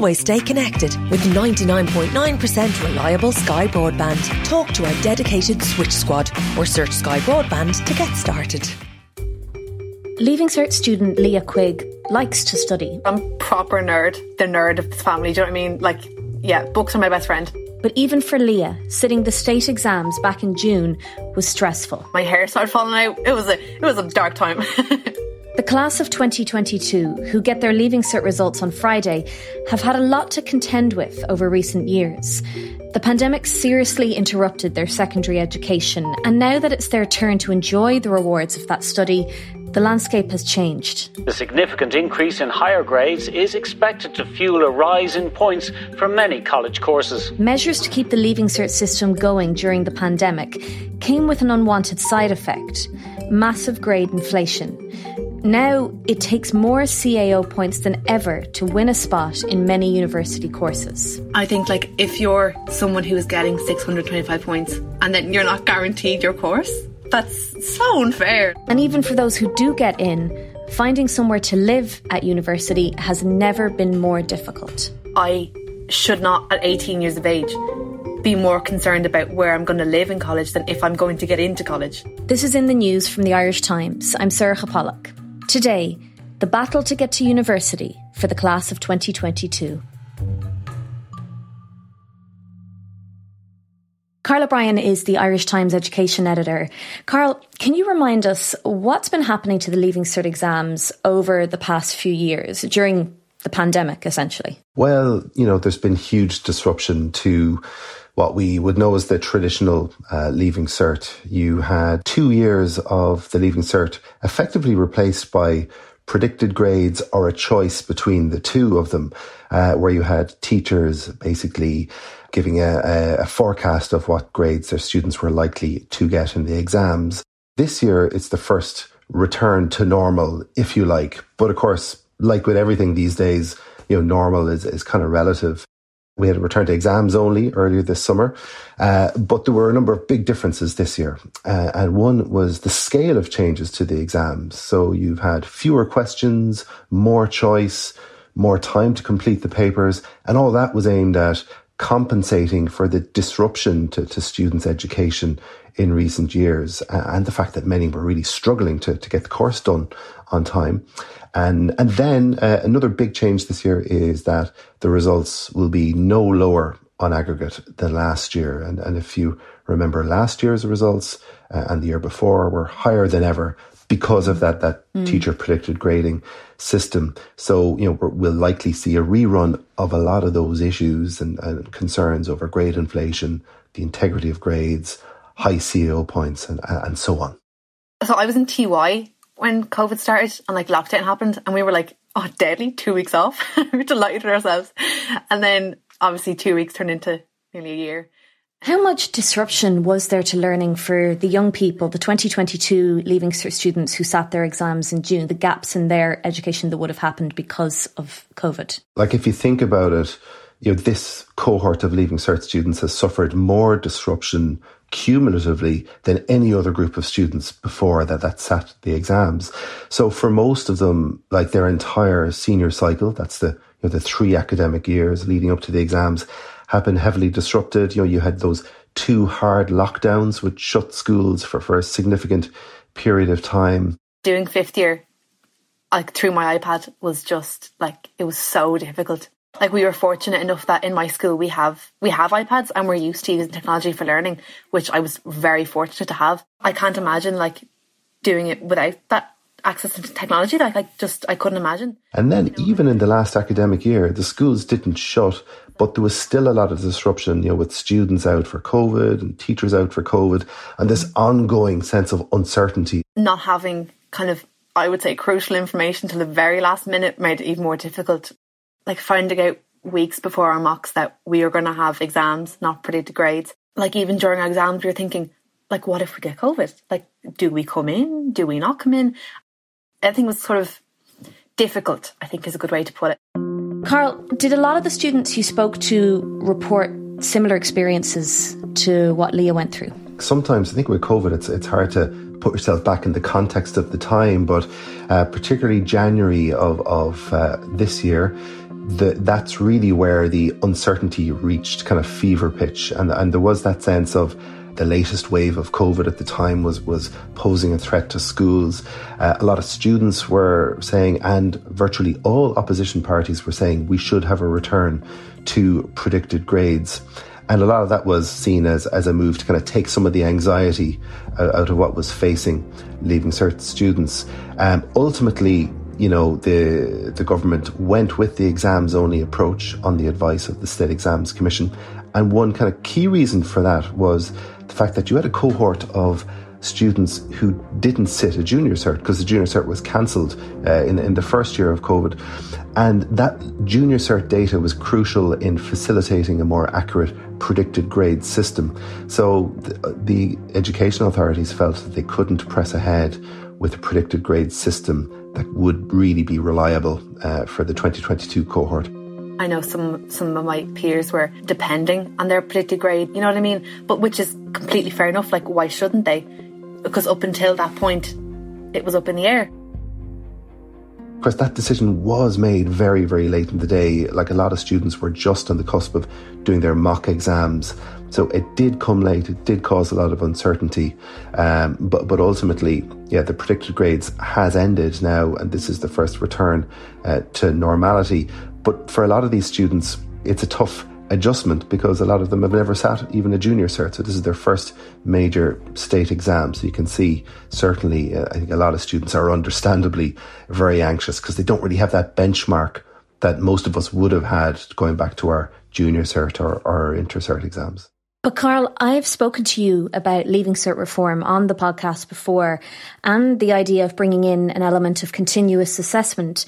always stay connected with 99.9% reliable Sky Broadband. Talk to our dedicated switch squad or search Sky Broadband to get started. Leaving Cert student Leah Quigg likes to study. I'm proper nerd, the nerd of the family. Do you know what I mean? Like, yeah, books are my best friend. But even for Leah, sitting the state exams back in June was stressful. My hair started falling out. It was a it was a dark time. the class of 2022, who get their Leaving Cert results on Friday, have had a lot to contend with over recent years. The pandemic seriously interrupted their secondary education, and now that it's their turn to enjoy the rewards of that study, the landscape has changed. The significant increase in higher grades is expected to fuel a rise in points for many college courses. Measures to keep the Leaving Cert system going during the pandemic came with an unwanted side effect massive grade inflation. Now it takes more CAO points than ever to win a spot in many university courses. I think like if you're someone who is getting 625 points and then you're not guaranteed your course, that's so unfair. And even for those who do get in, finding somewhere to live at university has never been more difficult. I should not, at 18 years of age, be more concerned about where I'm going to live in college than if I'm going to get into college. This is in the news from the Irish Times. I'm Sorcha Pollak. Today, the battle to get to university for the class of 2022. Carl O'Brien is the Irish Times education editor. Carl, can you remind us what's been happening to the Leaving Cert exams over the past few years during the pandemic, essentially? Well, you know, there's been huge disruption to what we would know as the traditional uh, Leaving Cert. You had two years of the Leaving Cert effectively replaced by predicted grades or a choice between the two of them, uh, where you had teachers basically giving a, a, forecast of what grades their students were likely to get in the exams. This year, it's the first return to normal, if you like. But of course, like with everything these days, you know, normal is, is kind of relative. We had returned to exams only earlier this summer, uh, but there were a number of big differences this year. Uh, and one was the scale of changes to the exams. So you've had fewer questions, more choice, more time to complete the papers, and all that was aimed at compensating for the disruption to, to students' education in recent years and the fact that many were really struggling to, to get the course done on time. And, and then uh, another big change this year is that the results will be no lower on aggregate than last year. And, and if you remember last year's results uh, and the year before were higher than ever because of that, that mm. teacher predicted grading system. So, you know, we'll likely see a rerun of a lot of those issues and, and concerns over grade inflation, the integrity of grades, high CAO points, and, and so on. So I was in TY when COVID started and like lockdown happened, and we were like, oh, deadly, two weeks off. we were delighted with ourselves. And then obviously two weeks turned into nearly a year. How much disruption was there to learning for the young people, the 2022 Leaving Cert students who sat their exams in June, the gaps in their education that would have happened because of COVID? Like, if you think about it, you know, this cohort of Leaving Cert students has suffered more disruption cumulatively than any other group of students before that, that sat the exams. So for most of them, like their entire senior cycle, that's the, you know, the three academic years leading up to the exams, have been heavily disrupted. You know, you had those two hard lockdowns which shut schools for, for a significant period of time. Doing fifth year, like through my iPad was just like it was so difficult. Like we were fortunate enough that in my school we have we have iPads and we're used to using technology for learning, which I was very fortunate to have. I can't imagine like doing it without that access to technology like I just I couldn't imagine. And then even in the last academic year, the schools didn't shut, but there was still a lot of disruption, you know, with students out for COVID and teachers out for COVID and this ongoing sense of uncertainty. Not having kind of, I would say, crucial information till the very last minute made it even more difficult. Like finding out weeks before our mocks that we are going to have exams, not predicted grades. Like even during our exams, we were thinking, like, what if we get COVID? Like, do we come in? Do we not come in? Everything was sort of difficult, I think is a good way to put it. Carl, did a lot of the students you spoke to report similar experiences to what Leah went through? Sometimes I think with COVID, it's it's hard to put yourself back in the context of the time, but uh, particularly January of of uh, this year, the, that's really where the uncertainty reached kind of fever pitch. And, and there was that sense of the latest wave of COVID at the time was, was posing a threat to schools. Uh, a lot of students were saying, and virtually all opposition parties were saying, we should have a return to predicted grades. And a lot of that was seen as, as a move to kind of take some of the anxiety out of what was facing leaving cert students. Um, ultimately, you know, the the government went with the exams only approach on the advice of the State Exams Commission. And one kind of key reason for that was the fact that you had a cohort of students who didn't sit a junior cert because the junior cert was cancelled uh, in, in the first year of COVID. And that junior cert data was crucial in facilitating a more accurate predicted grade system. So the, the education authorities felt that they couldn't press ahead with a predicted grade system that would really be reliable uh, for the 2022 cohort. I know some some of my peers were depending on their predicted grade, you know what I mean? But which is completely fair enough. Like, why shouldn't they? Because up until that point, it was up in the air. Of course, that decision was made very, very late in the day. Like a lot of students were just on the cusp of doing their mock exams. So it did come late. It did cause a lot of uncertainty. Um, but, but ultimately, yeah, the predicted grades has ended now, and this is the first return uh, to normality. But for a lot of these students, it's a tough adjustment because a lot of them have never sat even a junior cert. So this is their first major state exam. So you can see certainly, uh, I think a lot of students are understandably very anxious because they don't really have that benchmark that most of us would have had going back to our junior cert or, or inter cert exams. But Carl, I've spoken to you about leaving cert reform on the podcast before and the idea of bringing in an element of continuous assessment.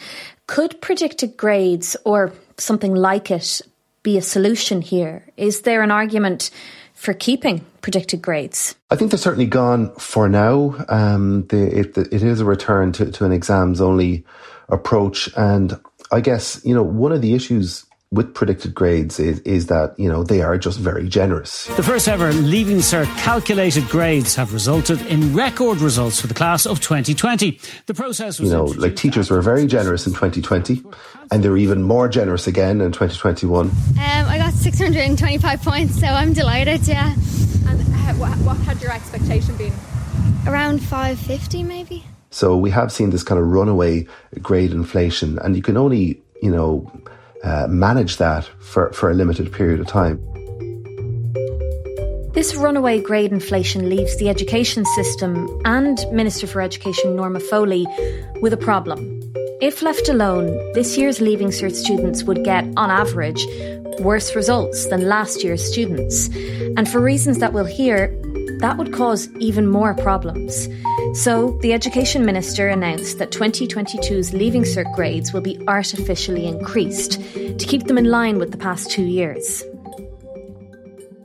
Could predicted grades or something like it be a solution here? Is there an argument for keeping predicted grades? I think they're certainly gone for now. Um, it, it is a return to, to an exams only approach. And I guess, you know, one of the issues with predicted grades is, is that, you know, they are just very generous. The first ever Leaving Cert calculated grades have resulted in record results for the class of 2020. The process was. You know, like teachers were very generous in 2020 and they're even more generous again in 2021. Um, I got 625 points, so I'm delighted, yeah. And what, what had your expectation been? Around 550 maybe. So we have seen this kind of runaway grade inflation and you can only, you know, uh, manage that for, for a limited period of time. This runaway grade inflation leaves the education system and Minister for Education Norma Foley with a problem. If left alone, this year's Leaving Cert students would get, on average, worse results than last year's students. And for reasons that we'll hear, that would cause even more problems. So, the Education Minister announced that 2022's Leaving Cert grades will be artificially increased to keep them in line with the past two years.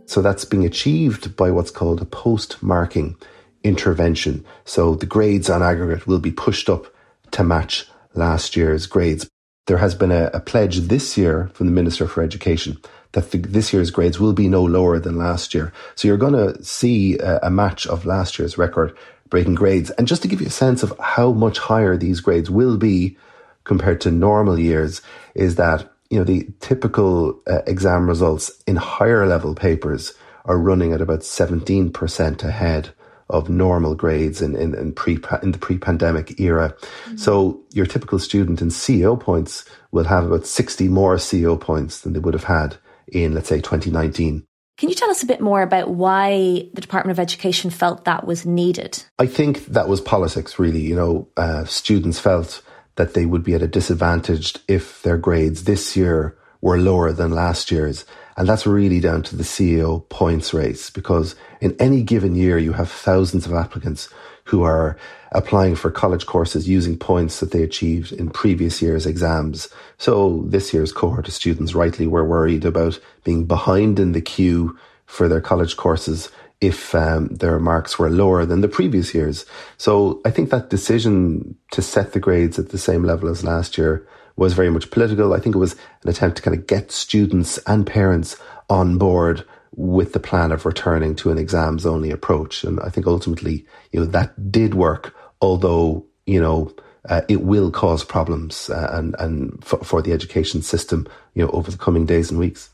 So, that's being achieved by what's called a post marking intervention. So, the grades on aggregate will be pushed up to match last year's grades. There has been a, a pledge this year from the Minister for Education that the, this year's grades will be no lower than last year. So you're going to see a, a match of last year's record breaking grades. And just to give you a sense of how much higher these grades will be compared to normal years, is that you know the typical uh, exam results in higher level papers are running at about 17% ahead of normal grades in, in, in, pre, in the pre-pandemic era. Mm-hmm. So your typical student in CAO points will have about 60 more CAO points than they would have had in, let's say, 2019. Can you tell us a bit more about why the Department of Education felt that was needed? I think that was politics, really. You know, uh, students felt that they would be at a disadvantage if their grades this year were lower than last year's. And that's really down to the CAO points race because in any given year, you have thousands of applicants who are applying for college courses using points that they achieved in previous year's exams. So this year's cohort of students rightly were worried about being behind in the queue for their college courses if um, their marks were lower than the previous years. So I think that decision to set the grades at the same level as last year was very much political. I think it was an attempt to kind of get students and parents on board with the plan of returning to an exams only approach. And I think ultimately, you know, that did work, although, you know, uh, it will cause problems uh, and and for, for the education system, you know, over the coming days and weeks.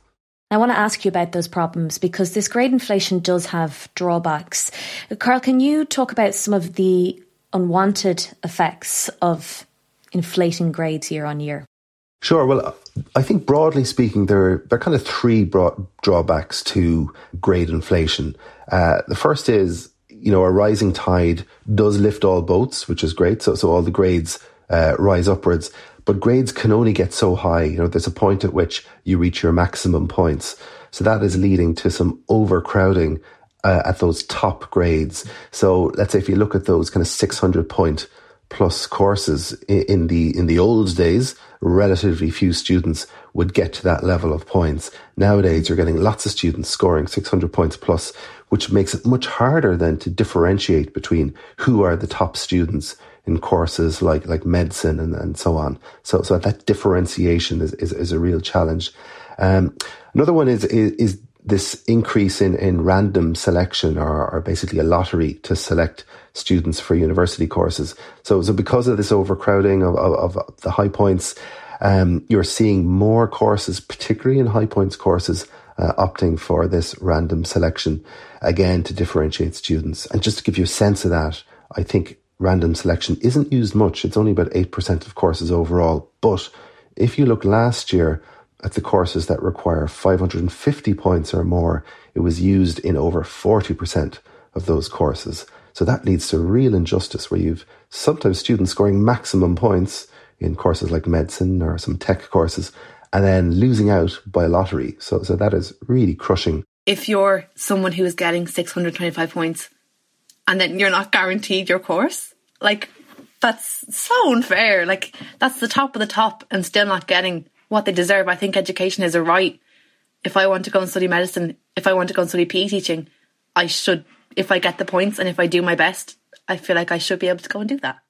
I want to ask you about those problems because this grade inflation does have drawbacks. Carl, can you talk about some of the unwanted effects of inflating grades year on year? Sure. Well, I think broadly speaking, there, there are kind of three broad drawbacks to grade inflation. Uh, the first is, you know, a rising tide does lift all boats, which is great. So, so all the grades uh, rise upwards, but grades can only get so high. You know, there's a point at which you reach your maximum points. So that is leading to some overcrowding uh, at those top grades. So let's say if you look at those kind of 600 point plus courses in the in the old days, relatively few students would get to that level of points. Nowadays, you're getting lots of students scoring 600 points plus, which makes it much harder then to differentiate between who are the top students in courses like like medicine and, and so on. So so that differentiation is is, is a real challenge. Um, another one is, is, is this increase in, in random selection or, or basically a lottery to select students for university courses. So, so because of this overcrowding of, of, of the high points, um, you're seeing more courses, particularly in high points courses, uh, opting for this random selection again to differentiate students. And just to give you a sense of that, I think random selection isn't used much. It's only about 8% of courses overall. But if you look last year, at the courses that require 550 points or more, it was used in over 40% of those courses. So that leads to real injustice where you've sometimes students scoring maximum points in courses like medicine or some tech courses and then losing out by lottery. So, so that is really crushing. If you're someone who is getting 625 points and then you're not guaranteed your course, like that's so unfair. Like that's the top of the top and still not getting what they deserve. I think education is a right. If I want to go and study medicine, if I want to go and study PE teaching, I should, if I get the points and if I do my best, I feel like I should be able to go and do that.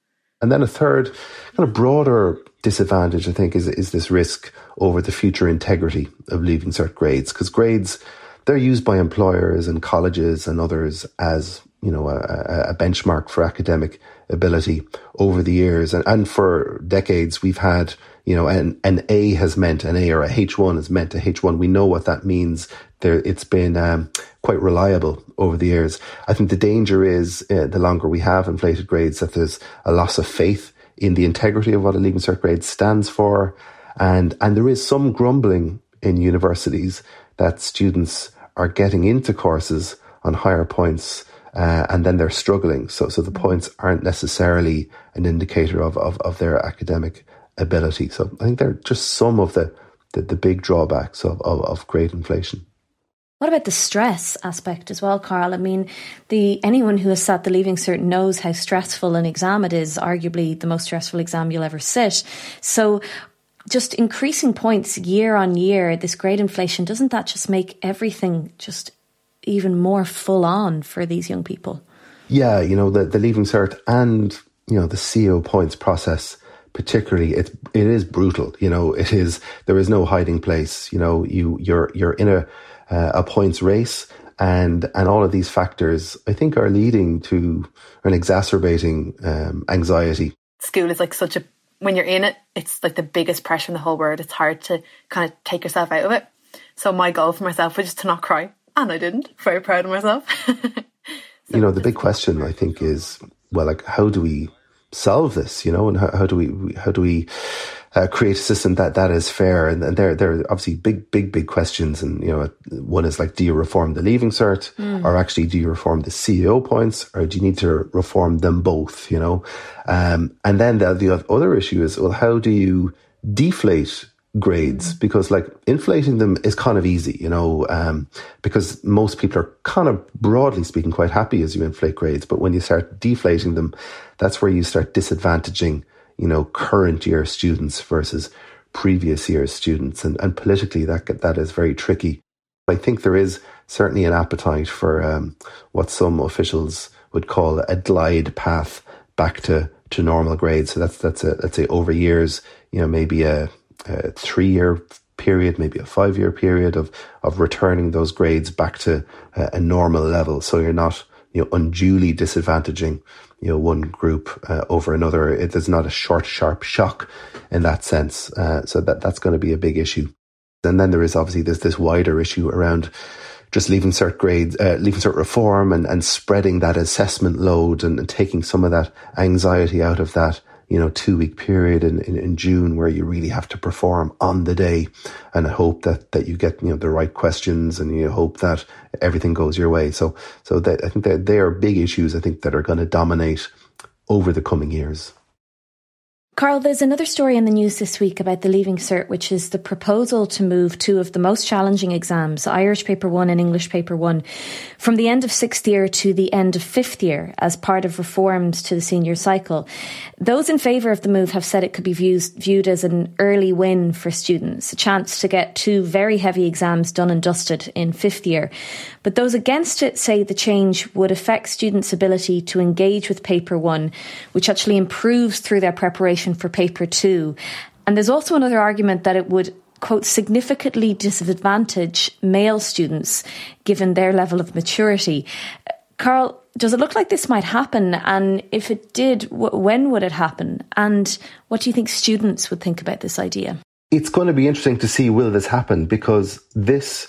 And then a third, kind of broader disadvantage, I think, is is this risk over the future integrity of leaving cert grades. Because grades they're used by employers and colleges and others as you know a, a benchmark for academic ability over the years. And, and for decades we've had you know, an, an A has meant an A or a H1 has meant a H1. We know what that means. There, it's been um, quite reliable over the years. I think the danger is uh, the longer we have inflated grades that there's a loss of faith in the integrity of what a leaving cert grade stands for. And, and there is some grumbling in universities that students are getting into courses on higher points uh, and then they're struggling. So, so the points aren't necessarily an indicator of, of, of their academic ability. So I think they're just some of the, the, the big drawbacks of, of, of grade inflation. What about the stress aspect as well, Carl? I mean, the anyone who has sat the Leaving Cert knows how stressful an exam it is, arguably the most stressful exam you'll ever sit. So just increasing points year on year, this grade inflation, doesn't that just make everything just even more full on for these young people? Yeah, you know, the, the Leaving Cert and, you know, the CAO points process particularly it it is brutal you know it is there is no hiding place you know you you're you're in a uh, a points race and and all of these factors i think are leading to an exacerbating um, anxiety. School is like such a when you're in it it's like the biggest pressure in the whole world. It's hard to kind of take yourself out of it. So my goal for myself was just to not cry and i didn't. Very proud of myself. So you know the big question i think is well like how do we solve this, you know, and how, how do we, how do we, uh, create a system that that is fair. And, and there, there are obviously big, big, big questions. And, you know, one is like, do you reform the leaving cert mm. or actually do you reform the CAO points or do you need to reform them both, you know? Um, and then the, the other issue is, well, how do you deflate grades because like inflating them is kind of easy, you know, um, because most people are kind of broadly speaking quite happy as you inflate grades. But when you start deflating them, that's where you start disadvantaging, you know, current year students versus previous year students. And, and politically that, that is very tricky. I think there is certainly an appetite for um, what some officials would call a glide path back to, to normal grades. So that's, that's a, let's say over years, you know, maybe a, a three year period, maybe a five year period of, of returning those grades back to a, a normal level. So you're not, you know, unduly disadvantaging, you know one group uh, over another. It is not a short, sharp shock in that sense. Uh, so that that's going to be a big issue. And then there is obviously there's this wider issue around just leaving cert grades, uh, leaving cert reform, and and spreading that assessment load and, and taking some of that anxiety out of that you know, two week period in, in, in, June where you really have to perform on the day and I hope that, that you get, you know, the right questions and you hope that everything goes your way. So, so that, I think that they are big issues, I think, that are going to dominate over the coming years. Carl, there's another story in the news this week about the Leaving Cert, which is the proposal to move two of the most challenging exams, Irish Paper 1 and English Paper 1, from the end of sixth year to the end of fifth year as part of reforms to the senior cycle. Those in favour of the move have said it could be viewed, viewed as an early win for students, a chance to get two very heavy exams done and dusted in fifth year. But those against it say the change would affect students' ability to engage with Paper 1, which actually improves through their preparation for paper two. And there's also another argument that it would quote, significantly disadvantage male students given their level of maturity. Carl, does it look like this might happen? And if it did, when would it happen? And what do you think students would think about this idea? It's going to be interesting to see will this happen because this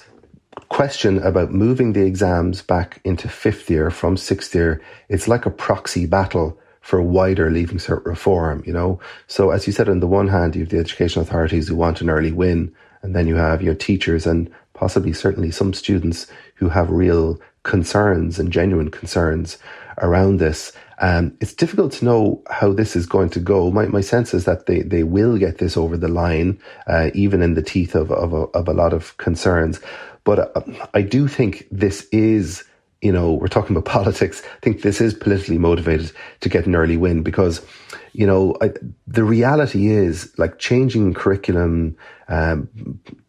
question about moving the exams back into fifth year from sixth year, it's like a proxy battle for wider leaving cert reform, you know. So as you said, on the one hand, you have the education authorities who want an early win, and then you have your teachers and possibly certainly some students who have real concerns and genuine concerns around this. Um, it's difficult to know how this is going to go. My, my sense is that they, they will get this over the line, uh, even in the teeth of, of, a, of a lot of concerns. But uh, I do think this is you know, we're talking about politics. I think this is politically motivated to get an early win because, you know, I, the reality is like changing curriculum, um,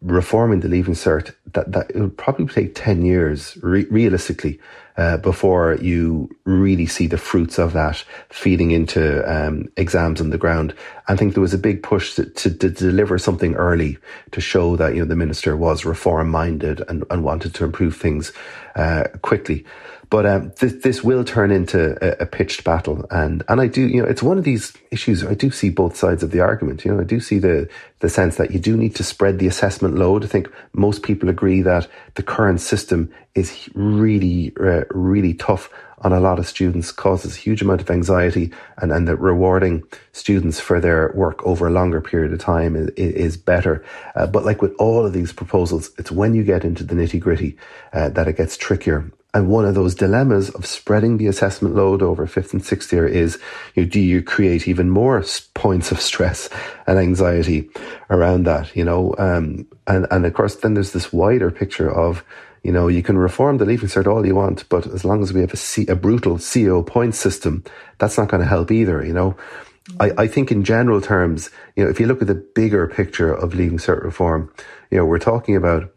reforming the leaving cert, that, that it would probably take 10 years re- realistically, uh, before you really see the fruits of that feeding into, um, exams on the ground. I think there was a big push to, to, to deliver something early to show that, you know, the minister was reform minded and, and wanted to improve things uh, quickly. But um, this, this will turn into a, a, pitched battle, and and I do, you know, it's one of these issues. I do see both sides of the argument. You know, I do see the the sense that you do need to spread the assessment load. I think most people agree that the current system is really, uh, really tough on a lot of students, causes a huge amount of anxiety, and, and that rewarding students for their work over a longer period of time is, is better. Uh, but like with all of these proposals, it's when you get into the nitty gritty uh, that it gets trickier. And one of those dilemmas of spreading the assessment load over fifth and sixth year is, you know, do you create even more points of stress and anxiety around that, you know? Um, and, and of course, then there's this wider picture of, you know, you can reform the Leaving Cert all you want, but as long as we have a, C, a brutal CAO point system, that's not going to help either, you know. I, I think in general terms, you know, if you look at the bigger picture of Leaving Cert reform, you know, we're talking about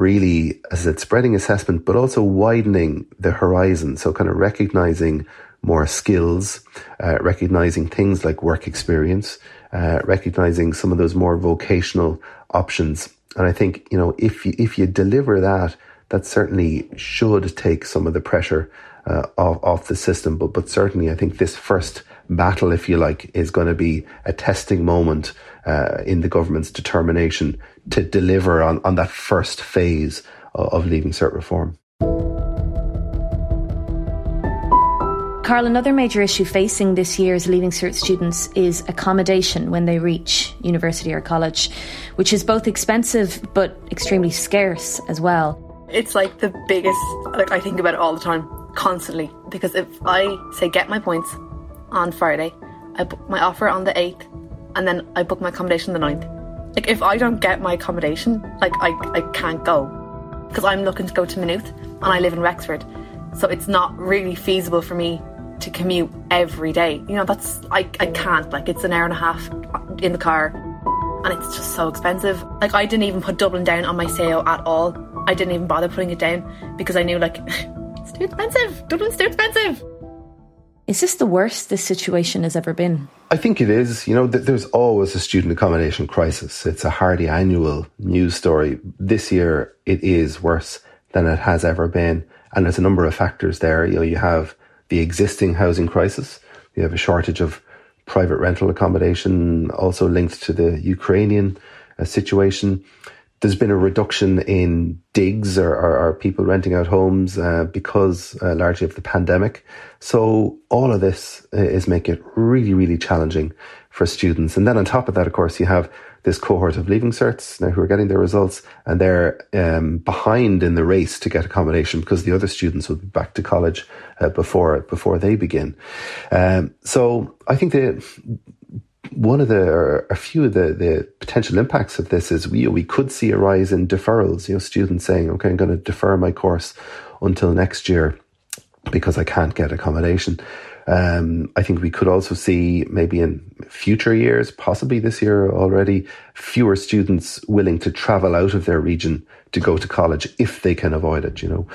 really, as I said, spreading assessment, but also widening the horizon. So kind of recognizing more skills, uh, recognizing things like work experience, uh, recognizing some of those more vocational options. And I think, you know, if you, if you deliver that, that certainly should take some of the pressure uh, off, off the system. But, but certainly, I think this first battle, if you like, is going to be a testing moment uh, in the government's determination to deliver on, on that first phase of, of leaving cert reform. Carl, another major issue facing this year's Leaving Cert students is accommodation when they reach university or college, which is both expensive but extremely scarce as well. It's like the biggest, like I think about it all the time, constantly. Because if I say get my points on Friday, I book my offer on the 8th, and then I book my accommodation the 9th. Like if I don't get my accommodation, like I, I can't go. Because I'm looking to go to Maynooth and I live in Wexford. So it's not really feasible for me to commute every day. You know, that's, I, I can't. Like, it's an hour and a half in the car and it's just so expensive. Like, I didn't even put Dublin down on my sale at all. I didn't even bother putting it down because I knew, like, it's too expensive. Dublin's too expensive. Is this the worst this situation has ever been? I think it is. You know, there's always a student accommodation crisis. It's a hardy annual news story. This year, it is worse than it has ever been. And there's a number of factors there. You know, you have the existing housing crisis. You have a shortage of private rental accommodation, also linked to the Ukrainian uh, situation. There's been a reduction in digs or, or, or people renting out homes uh, because uh, largely of the pandemic. So all of this uh, is making it really, really challenging for students. And then on top of that, of course, you have this cohort of leaving certs now who are getting their results and they're um, behind in the race to get accommodation because the other students will be back to college uh, before before they begin. Um, so I think that one of the or a few of the, the potential impacts of this is we we could see a rise in deferrals. You know, students saying, "Okay, I'm going to defer my course until next year." because I can't get accommodation. Um, I think we could also see maybe in future years, possibly this year already, fewer students willing to travel out of their region to go to college if they can avoid it, you know.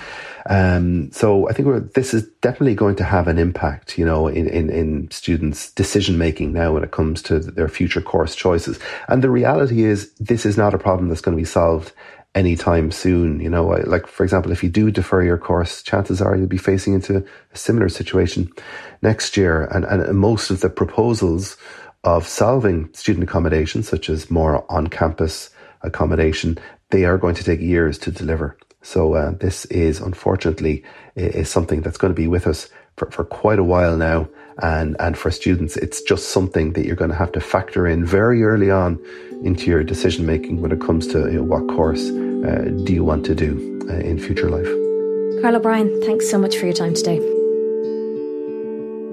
Um, so I think this is definitely going to have an impact, you know, in, in, in students' decision making now when it comes to their future course choices. And the reality is this is not a problem that's going to be solved anytime soon. You know, like for example, if you do defer your course, chances are you'll be facing into a similar situation next year. And, and most of the proposals of solving student accommodation, such as more on campus accommodation, they are going to take years to deliver. So uh, this is unfortunately is something that's going to be with us for, for quite a while now. And, and for students, it's just something that you're going to have to factor in very early on into your decision making when it comes to you know, what course do you want to do uh, in future life. Carl O'Brien, thanks so much for your time today.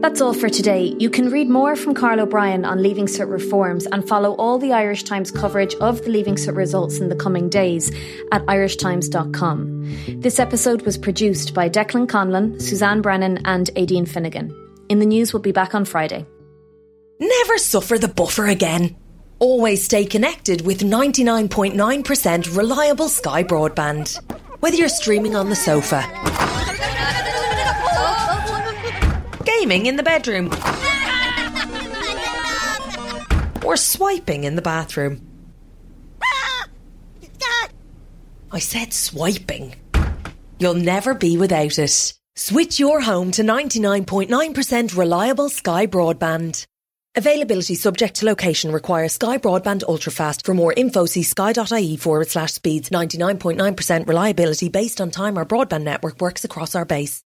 That's all for today. You can read more from Carl O'Brien on Leaving Cert reforms and follow all the Irish Times coverage of the Leaving Cert results in the coming days at irishtimes.com. This episode was produced by Declan Conlon, Suzanne Brennan, and Aideen Finnegan. In the news, we'll be back on Friday. Never suffer the buffer again. Always stay connected with 99.9% reliable Sky broadband. Whether you're streaming on the sofa, gaming in the bedroom, or swiping in the bathroom. I said swiping. You'll never be without it. Switch your home to 99.9% reliable Sky broadband. Availability subject to location requires Sky Broadband Ultrafast. For more info, see sky.ie forward slash speeds. 99.9% reliability based on time our broadband network works across our base.